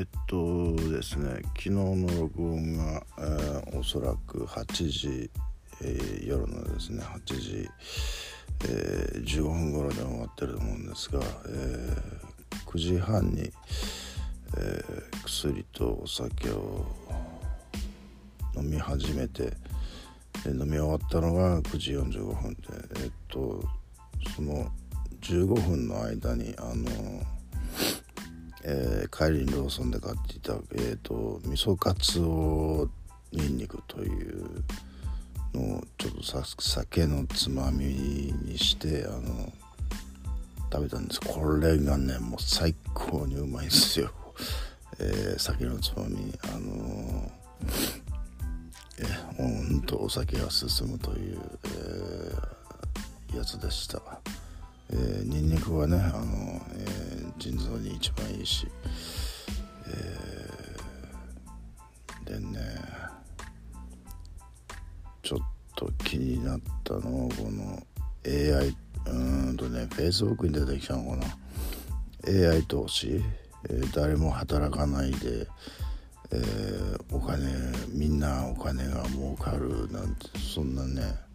えっとですね昨日の録音が、えー、おそらく8時、えー、夜のですね8時、えー、15分頃で終わってると思うんですが、えー、9時半に、え、薬とお酒を飲み始めて、え、飲み終わったのが9時45分でえっとその15分の間にあのえー、帰りにローソンで買っていた、えーと、味噌カツオニンニクというのをちょっと酒のつまみにしてあの食べたんですこれがねもう最高にうまいですよ、えー、酒のつまみあの えほんとお酒が進むという、えー、やつでした。えー、ニンニクはねあの、えー、腎臓に一番いいし、えー、でねちょっと気になったのはこの AI うんとね Facebook に出てきたのかな。AI 投資、えー、誰も働かないで、えー、お金みんなお金が儲かるなんてそんなね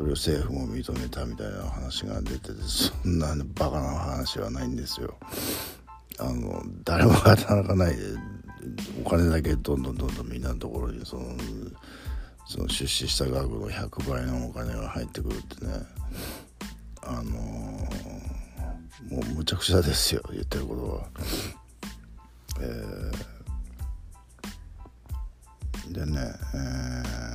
それを政府も認めたみたいな話が出ててそんなバカな話はないんですよ。あの誰も働かないでお金だけどんどんどんどんみんなのところにそのその出資した額の100倍のお金が入ってくるってねあのー、もうむちゃくちゃですよ言ってることは。えー、でね、えー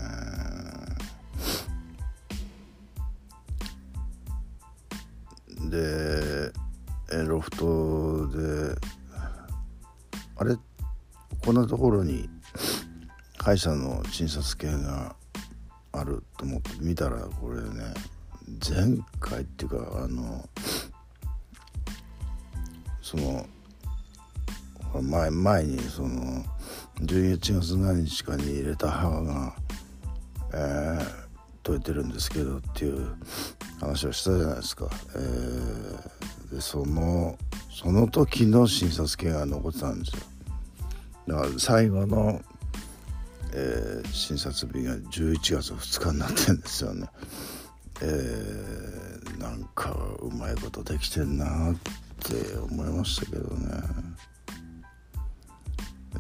でロフトであれ？こんなところに歯医者の診察券があると思って見たらこれね前回っていうかあのその前前にその11月何日かに入れた歯が、えー、取れてるんですけどっていう話をしたじゃないですか、えー、でそのその時の診察券が残ってたんですよ。だから最後の、えー、診察日が11月2日になってるんですよね。えー、なんかうまいことできてんなって思いましたけどね。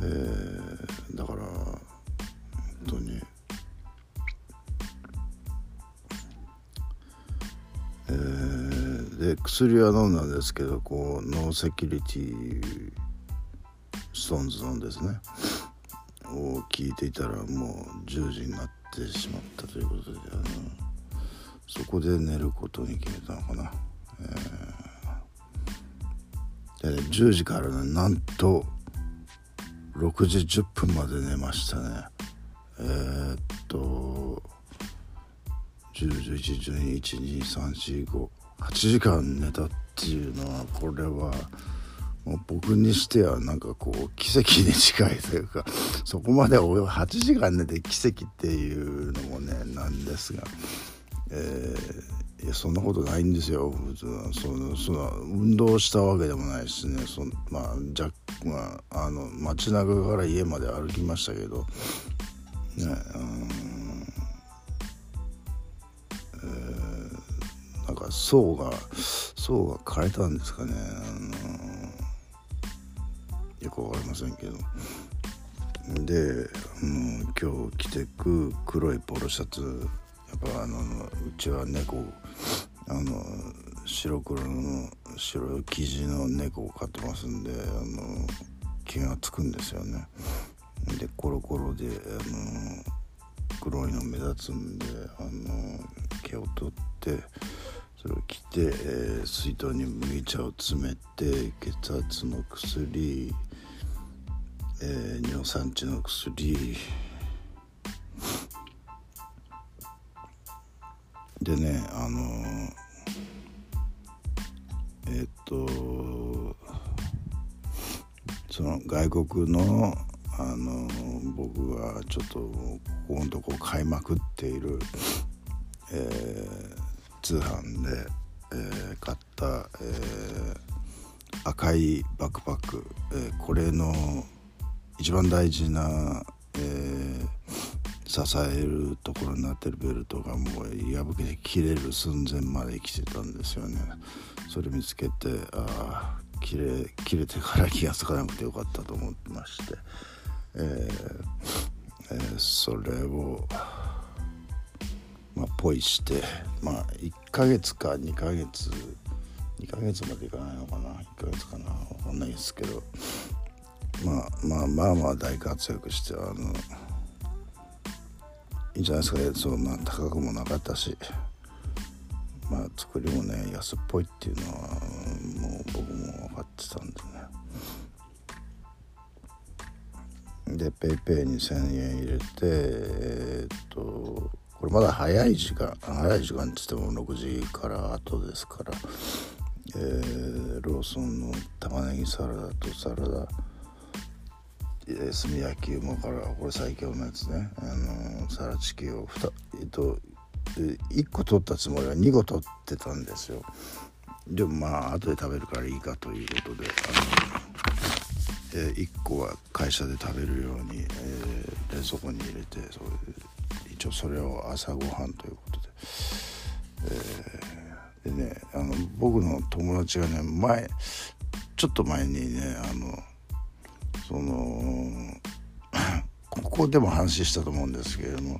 えー、だから本当にで薬は飲んだんですけどこう No Security ストーンズのですねを聞いていたらもう10時になってしまったということであのそこで寝ることに決めたのかな、えー、で、ね、10時からねなんと6時10分まで寝ましたね。えー、っと10時12、12、3、4、5 8時間寝たっていうのはこれはもう僕にしてはなんかこう奇跡に近いというかそこまで8時間寝て奇跡っていうのもねなんですが、えー、いやそんなことないんですよ普通は。そのその運動したわけでもないしねそまあじゃまああの街中から家まで歩きましたけどね層が層が枯れたんですかね、あのよく分かりませんけど。で、うん、今日着てく黒いポロシャツ。やっぱあのうちは猫あの白黒の白生地の猫を飼ってますんであの気がつくんですよね。でコロコロであの黒いの目立つんであの毛を取ってそれを着て、えー、水筒に麦茶を詰めて血圧の薬、えー、尿酸値の薬。でねあのえっ、とその外国のあの僕がちょっとここのとこ買いまくっている、えー、通販で、えー、買った、えー、赤いバックパック、えー、これの一番大事な、えー、支えるところになってるベルトがもう破けて切れる寸前まで来てたんですよね。それ見つけてああ切れ切れてから気が付かなくてよかったと思ってまして、えーえー、それをポイしてまあ1ヶ月か2ヶ月2ヶ月までいかないのかな1ヶ月かな分かんないですけどまあまあまあまあ大活躍してあのいいんじゃないですかね。そんな高くもなかったしまあ作りもね安っぽいっていうのはもう僕も分かってたんでね。で PayPay に1,000円入れてえー、っとこれまだ早い時間早い時間って言っても6時から後ですから、えー、ローソンの玉ねぎサラダとサラダ炭焼き芋からこれ最強のやつね。あのサラチキを2えっと1個取ったつもりは2個取ってたんですよ。でもまあ後で食べるからいいかということであの、えー、1個は会社で食べるように、えー、冷蔵庫に入れてそれ一応それを朝ごはんということで、えー、でねあの僕の友達がね前ちょっと前にねあのそのここでも話したと思うんですけれども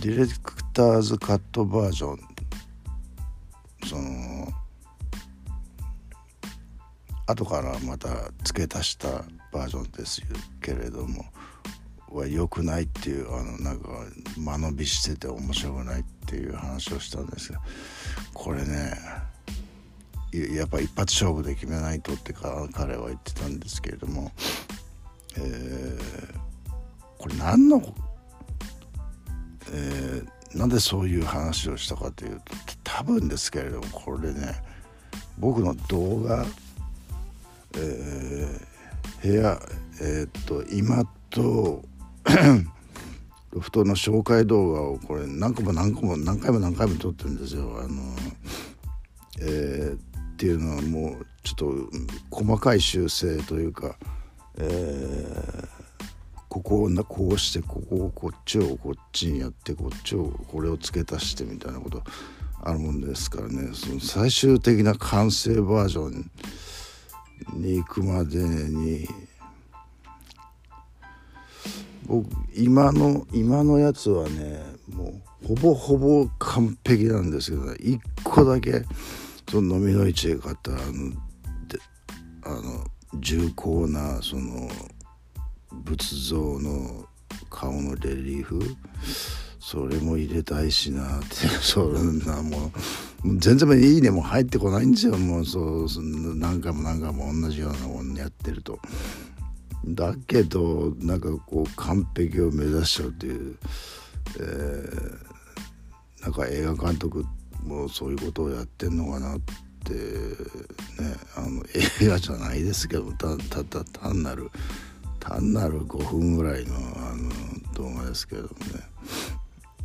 ディレクターズカットバージョンその後からまた付け足したバージョンですけれどもは良くないっていうあのなんか間延びしてて面白くないっていう話をしたんですけどこれねやっぱ一発勝負で決めないとってか彼は言ってたんですけれども、えー、これ何の、えー、なんでそういう話をしたかというと多分ですけれどもこれね僕の動画、えー、部屋えー、っと今と ロフトの紹介動画をこれ何個も何個も何回も何回も撮ってるんですよ。あのえーっていうのはもうちょっと細かい修正というか、えー、ここをこうしてここをこっちをこっちにやってこっちをこれを付け足してみたいなことあるもんですからねその最終的な完成バージョンに行くまでに僕今の今のやつはねもうほぼほぼ完璧なんですけど、ね、1個だけその飲みの市で買ったあのであの重厚なその仏像の顔のレリーフ。それも入れたいしなってそんなもう全然いいねもう入ってこないんですよ。もうそう何回も何回も同じようなもんやってると。だけどなんかこう完璧を目指しちゃうっていう、えー、なんか映画監督もそういうことをやってんのかなってねあの映画じゃないですけどたたた単なる単なる5分ぐらいのあの動画ですけどもね、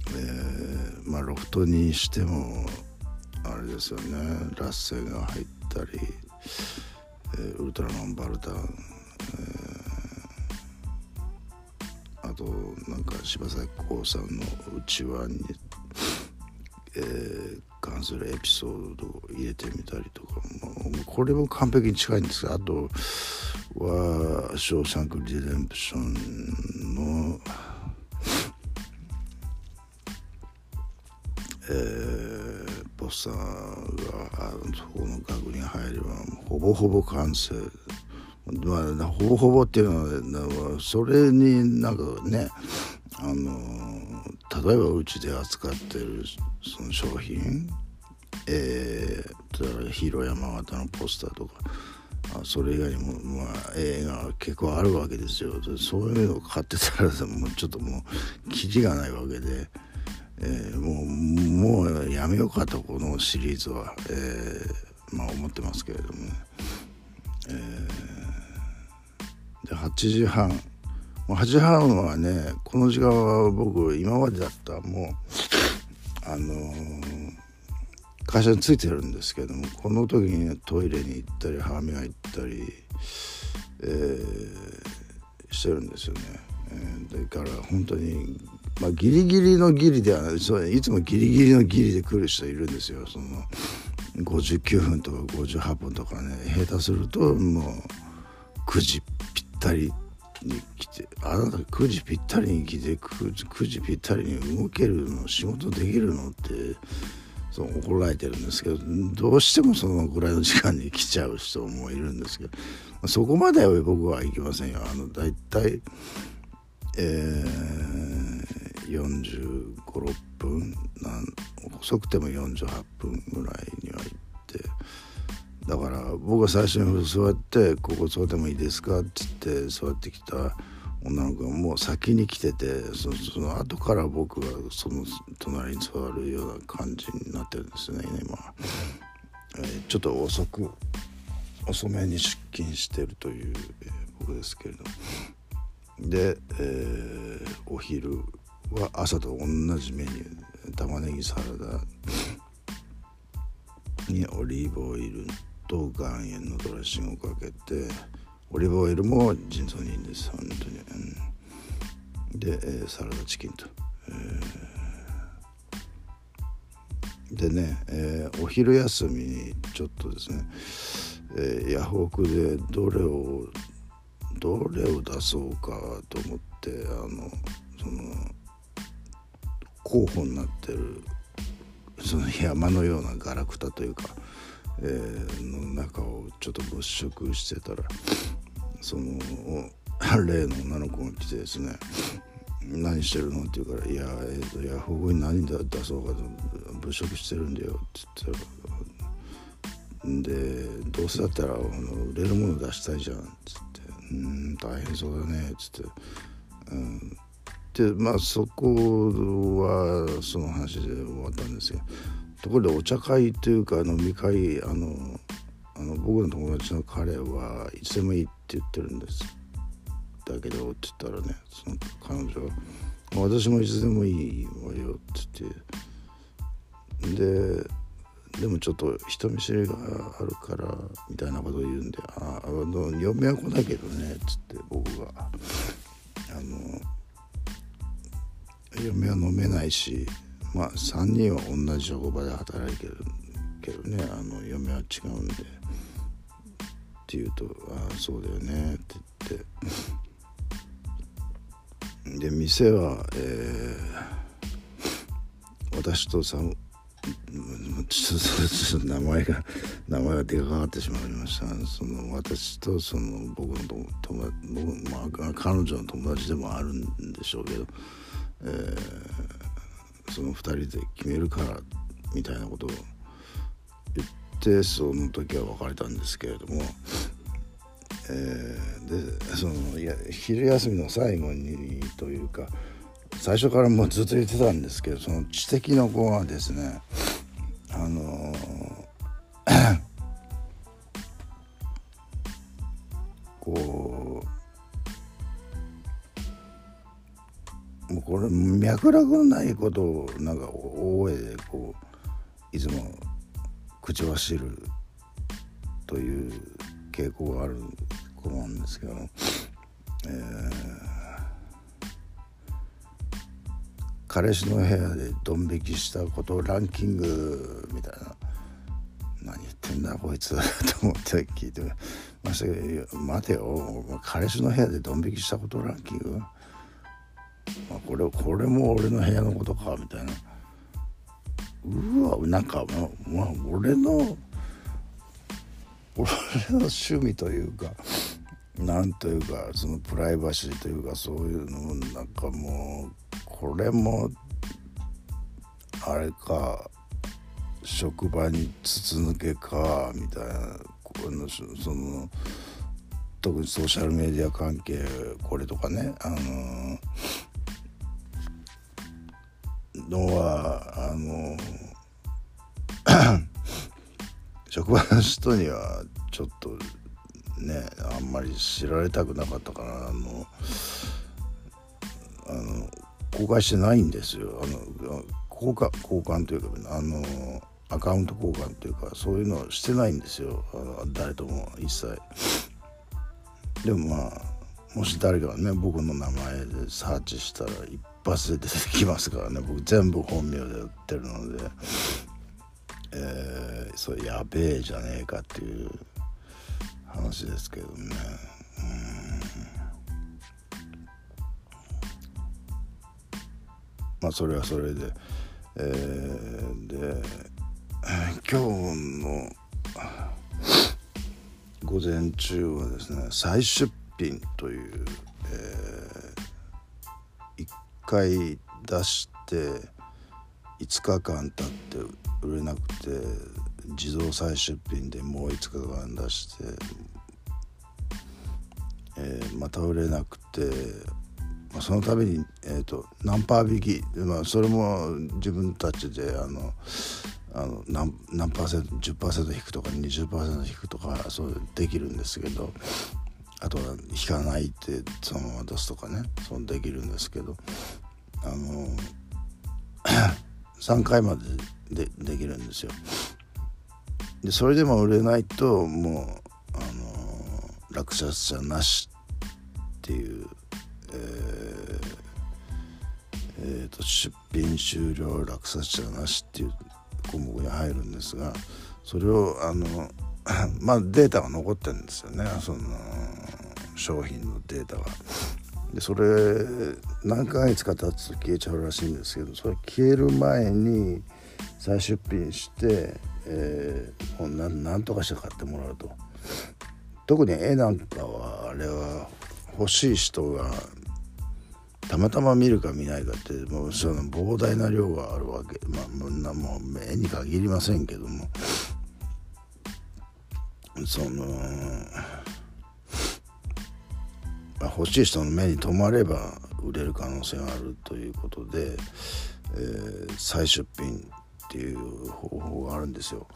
えー、まあロフトにしてもあれですよね。ラッセが入ったり、えー、ウルトラマンバルタン、となんか柴咲コウさんのうちわにえー、関するエピソードを入れてみたりとかもうこれも完璧に近いんですがあとは「ショーシャンク・リデンプションの」えー、ポスターがあのそこの額に入ればほぼほぼ完成。まあほぼほぼっていうのはそれになんかねあの例えばうちで扱ってるその商品えー、例えばヒーロー山形のポスターとかあそれ以外にも、まあ、映画結構あるわけですよ。そういうのを買ってたらもうちょっともうキリがないわけで、えー、もうもうやめようかとこのシリーズは、えー、まあ思ってますけれどもね、えー、で8時半8時半はねこの時間は僕今までだったらもうあのー、会社についてるんですけどもこの時に、ね、トイレに行ったり歯磨いたり、えー、してるんですよね。えー、だから本当にまあギリギリのギリではないそういつもギリギリのギリで来る人いるんですよ。その59分とか58分とかね下手するともう9時たりに来てあなた9時ぴったりに来て 9, 9時ぴったりに動けるの仕事できるのってそう怒られてるんですけどどうしてもそのぐらいの時間に来ちゃう人もいるんですけどそこまでは僕は行きませんよ。あのだいたいえー、45、6分なん遅くても48分ぐらいには行ってだから僕が最初に座って「ここ座ってもいいですか?」っつって座ってきた女の子がもう先に来ててそのその後から僕がその隣に座るような感じになってるんですね今、えー、ちょっと遅く遅めに出勤してるという、えー、僕ですけれど。で、えー、お昼は朝と同じメニュー玉ねぎサラダにオリーブオイルと岩塩のドレッシングをかけてオリーブオイルも腎臓にいいんです本当に、うん、で、えー、サラダチキンと、えー、でね、えー、お昼休みにちょっとですね、えヤフオクでどれをどれを出そうかと思ってあのその候補になってるその山のようなガラクタというか、えー、の中をちょっと物色してたらその例の女の子が来てですね「何してるの?」って言うから「いやえっ、ー、とヤフオクに何出そうかと物色してるんだよ」って言ったらでどうせだったらあの売れるもの出したいじゃんっつってうん大変そうだね」っつって。うんでまあそこはその話で終わったんですよ。ところでお茶会というか飲み会あのあの僕の友達の彼はいつでもいいって言ってるんです。だけどって言ったらねその彼女は「私もいつでもいいわよ」って言ってででもちょっと人見知りがあるからみたいなことを言うんで「ああの嫁は来ないけどね」っつって僕があの嫁は飲めないしまあ3人は同じ職場で働いてるけどねあの嫁は違うんで。って言うと「ああそうだよね」って言って。で店は、えー、私とさちょっと名前が名前が出かかってしまいました。その私とその僕の友達僕、まあ、彼女の友達でもあるんでしょうけど、えー、その2人で決めるからみたいなことを言ってその時は別れたんですけれども、えー、でそのいや昼休みの最後にというか最初からもうずっと言ってたんですけどその知的の子はですねあの脈絡のないことをなんか大声でこういつも口走るという傾向がある子なんですけど、えー彼氏の部屋でドン引きしたことランキングみたいな。何言ってんだこいつと思って聞いてましたけど。待てよ。彼氏の部屋でドン引きしたことランキング、まあ、これこれも俺の部屋のことかみたいな。うわなんかまあ、まあ、俺の俺の趣味というかなんというかそのプライバシーというかそういうのもなんかもうこれもあれか職場に筒抜けかみたいなこのその特にソーシャルメディア関係これとかねあののはあの 職場の人にはちょっとねあんまり知られたくなかったからあのあの公開してないんですよ。あの交換交換というかあのアカウント交換というかそういうのはしてないんですよ。誰とも一切。でもまあもし誰かがね僕の名前でサーチしたら一発で出てきますからね。僕全部本名で売ってるので、えー、それやべえじゃねえかっていう話ですけどね。まあそれはそれで、えー、で今日の午前中はですね再出品という、えー、1回出して5日間経って売れなくて自動再出品でもう5日間出して、えー、また売れなくて、まあ、その度に、えーと、何パー引き、まあ、それも自分たちであのあの何何パーセント10%引くとか20%引くとかそうできるんですけどあとは引かないってそのまま出すとかね。そうできるんですけど。あの 3回まででできるんですよ。でそれでも売れないともうあの落札者なしっていう、えーえーと出品終了落札者なしっていう項目に入るんですがそれをあの まあデータが残ってるんですよね。その商品のデータが。でそれ何ヶ月か経つと消えちゃうらしいんですけどそれ消える前に再出品して、えー、もう何とかして買ってもらうと。特に絵なんかはあれは欲しい人がたまたま見るか見ないかってもうその膨大な量があるわけ。まあみんなもう目に限りませんけども。その、まあ、欲しい人の目に留まれば売れる可能性があるということで、えー、再出品っていう方法があるんですよ。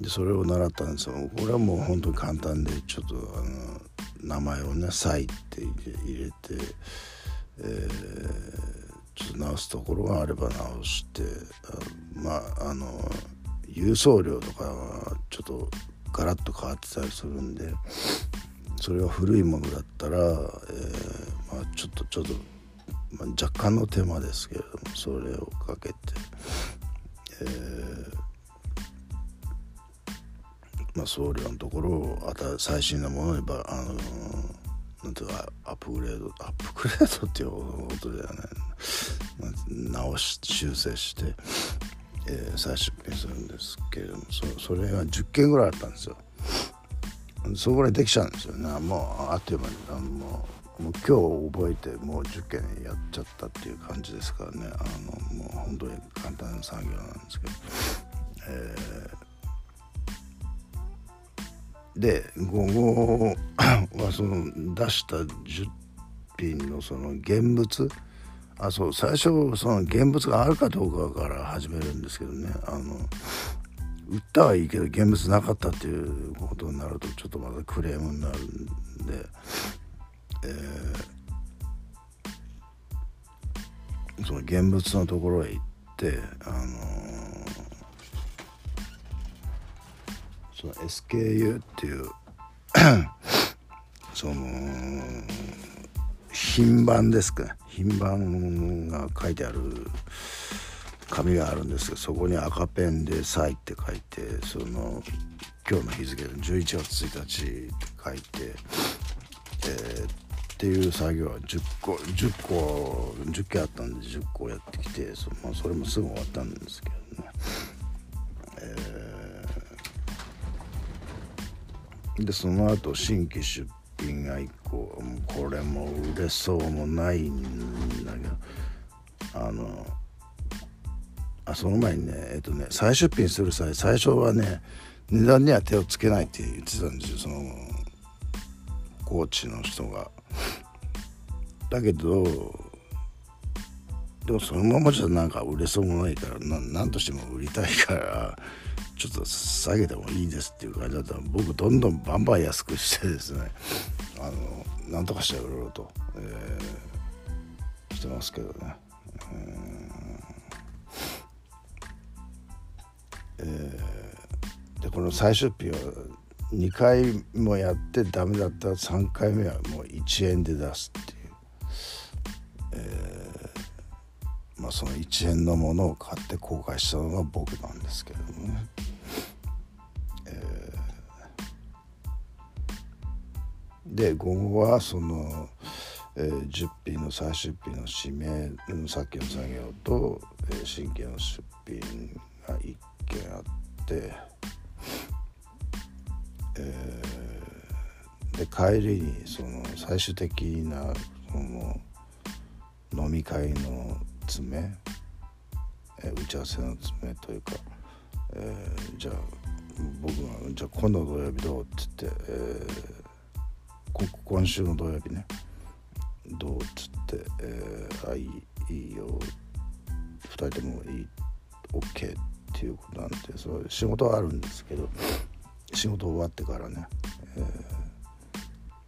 でそれを習ったんですよこれはもう本当に簡単でちょっとあの名前をね「サイ」って入れて。えー、ちょっと直すところがあれば直してまああの郵送料とかはちょっとガラッと変わってたりするんでそれは古いものだったら、えー、まあ、ちょっとちょっと、まあ、若干の手間ですけれどもそれをかけて、えー、まあ、送料のところを最新のものにばあのーなんていうかアップグレードアップグレードっていうことではない直し修正して、えー、再出品するんですけれどもそそれが10件ぐらいあったんですよ。そこらできちゃうんですよね。もうあっという間に。あもうもう今日覚えてもう10件やっちゃったっていう感じですからね。あのもう本当に簡単な作業なんですけど、えーで午後はその出した10品のその現物。あそう最初その現物があるかどうかから始めるんですけどね。あの売ったはいいけど現物なかったっていうことになるとちょっとまたクレームになるんで、えー、その現物のところへ行ってあのその SKU っていう その品番ですか品番が書いてある紙があるんですけどそこに赤ペンで「サイ」って書いてその今日の日付で11月1日って書いて、えー、っていう作業は10個10個10件あったんで10個やってきてそ,、まあ、それもすぐ終わったんですけどね。えーでその後新規出品が1個これも売れそうもないんだけどあのあその前にねえっとね再出品する際最初はね値段には手をつけないって言ってたんですよそのコーチの人が。だけどでもそのままじゃなんか売れそうもないからな何としても売りたいからちょっと下げてもいいですっていう感じだったら僕どんどんバンバン安くしてですねあのなんとかして売ろうと、えー、してますけどね。えー、でこの再出品は2回もやってダメだったら3回目はもう1円で出すっていう、えー、まあその1円のものを買って後悔したのが僕なんですけどもね。えー、で午後はその、えー、10品の再出品の指名さっきの作業と、えー、新規の出品が1件あって。えー、で帰りにその最終的なその飲み会の詰め、えー、打ち合わせの詰めというか、えー、じゃあ僕が「じゃあ今度土曜日どう?」って言って、えー、今週の土曜日ねどうっつって、えー、あいいいいよ2人ともいい OK ってていうことなんでそう仕事はあるんですけど仕事終わってからね、えー、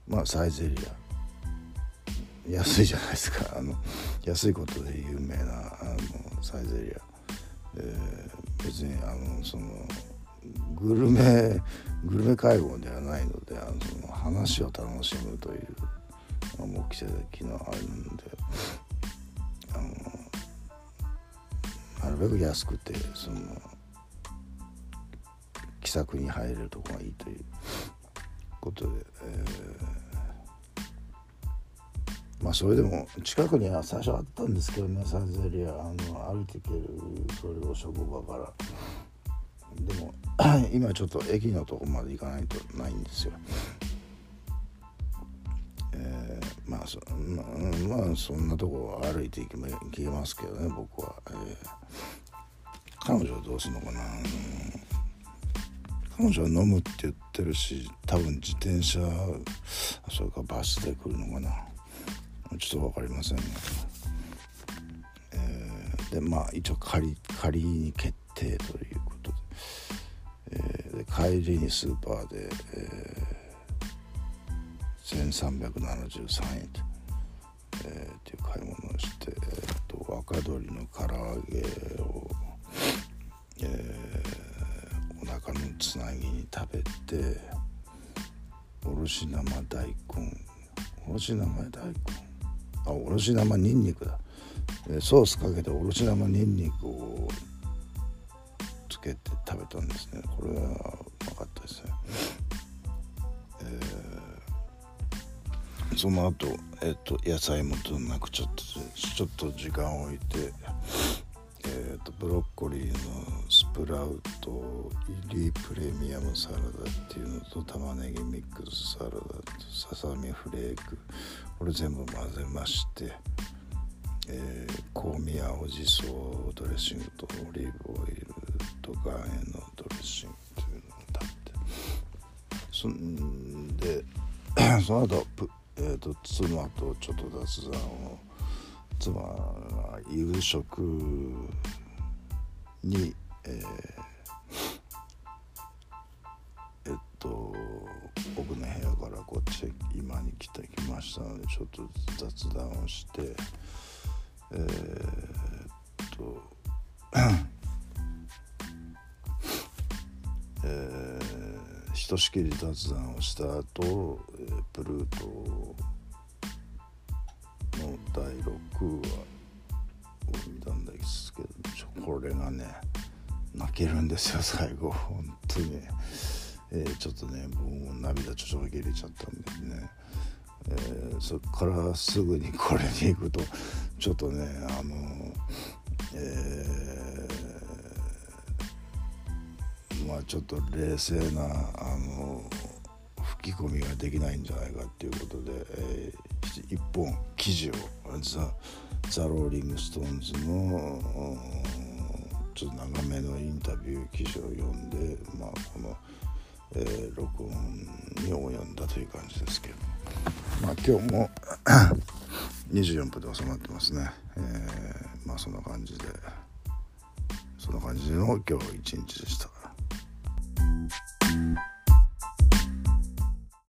まあサイゼリア。安いじゃないですか。あの安いことで有名なあのサイゼリア、えー、別にあのそのグルメグルメ会合ではないのであのその話を楽しむという目的のあるんで。るべく安くてその気さくに入れるとこがいいということで、えー、まあそれでも近くには最初あったんですけどねサンゼリアあの歩いていけるそれを職場からでも 今ちょっと駅のとこまで行かないとないんですよ。そまあ、まあ、そんなとこ歩いていけ行けますけどね僕は、えー、彼女はどうすんのかな、彼女は飲むって言ってるし多分自転車それかバスで来るのかな？ちょっと分かりませんね、えー、でまあ一応仮仮に決定ということで,、えー、で帰りにスーパーで、えー、1373円と、えー、っていう買い物をして、えーと、若鶏の唐揚げを、えー中のつなぎに食べておろし生大根おろし生大根？あおろし生にんにくだ。ソースかけておろし生にんにくをつけて食べたんですね。これはうまかったですね、その後、えっと野菜もとなくちょっとちょっと時間を置いてえーと、ブロッコリーのスプラウト入りプレミアムサラダっていうのと玉ねぎミックスサラダとささみフレークこれ全部混ぜまして、えー、香味青じそドレッシングとオリーブオイルと岩塩のドレッシングというのを食べて。そんで その後、えーと妻とちょっと雑談を妻が夕食に、えー、えっと僕の部屋からこっち今に来てきましたのでちょっと雑談をしてえー、ひとしきり雑談をした後、えー、プルートの第6話を見たんですけどこれがね泣けるんですよ最後。本当に、えー、ちょっとねもう涙ちょちょだけ入れちゃったんでね、えー、そっからすぐにこれに行くとちょっとねあのえー、あちょっと冷静なあの吹き込みができないんじゃないかっていうことで、えー、一本記事をザ・ザ・ローリング・ストーンズのちょっと長めのインタビュー記事を読んで、まあ、この、えー、録音に及んだという感じですけど、まあ、今日も 24分で収まってますね、えー、まあそんな感じでそんな感じの今日一日でした。Thank you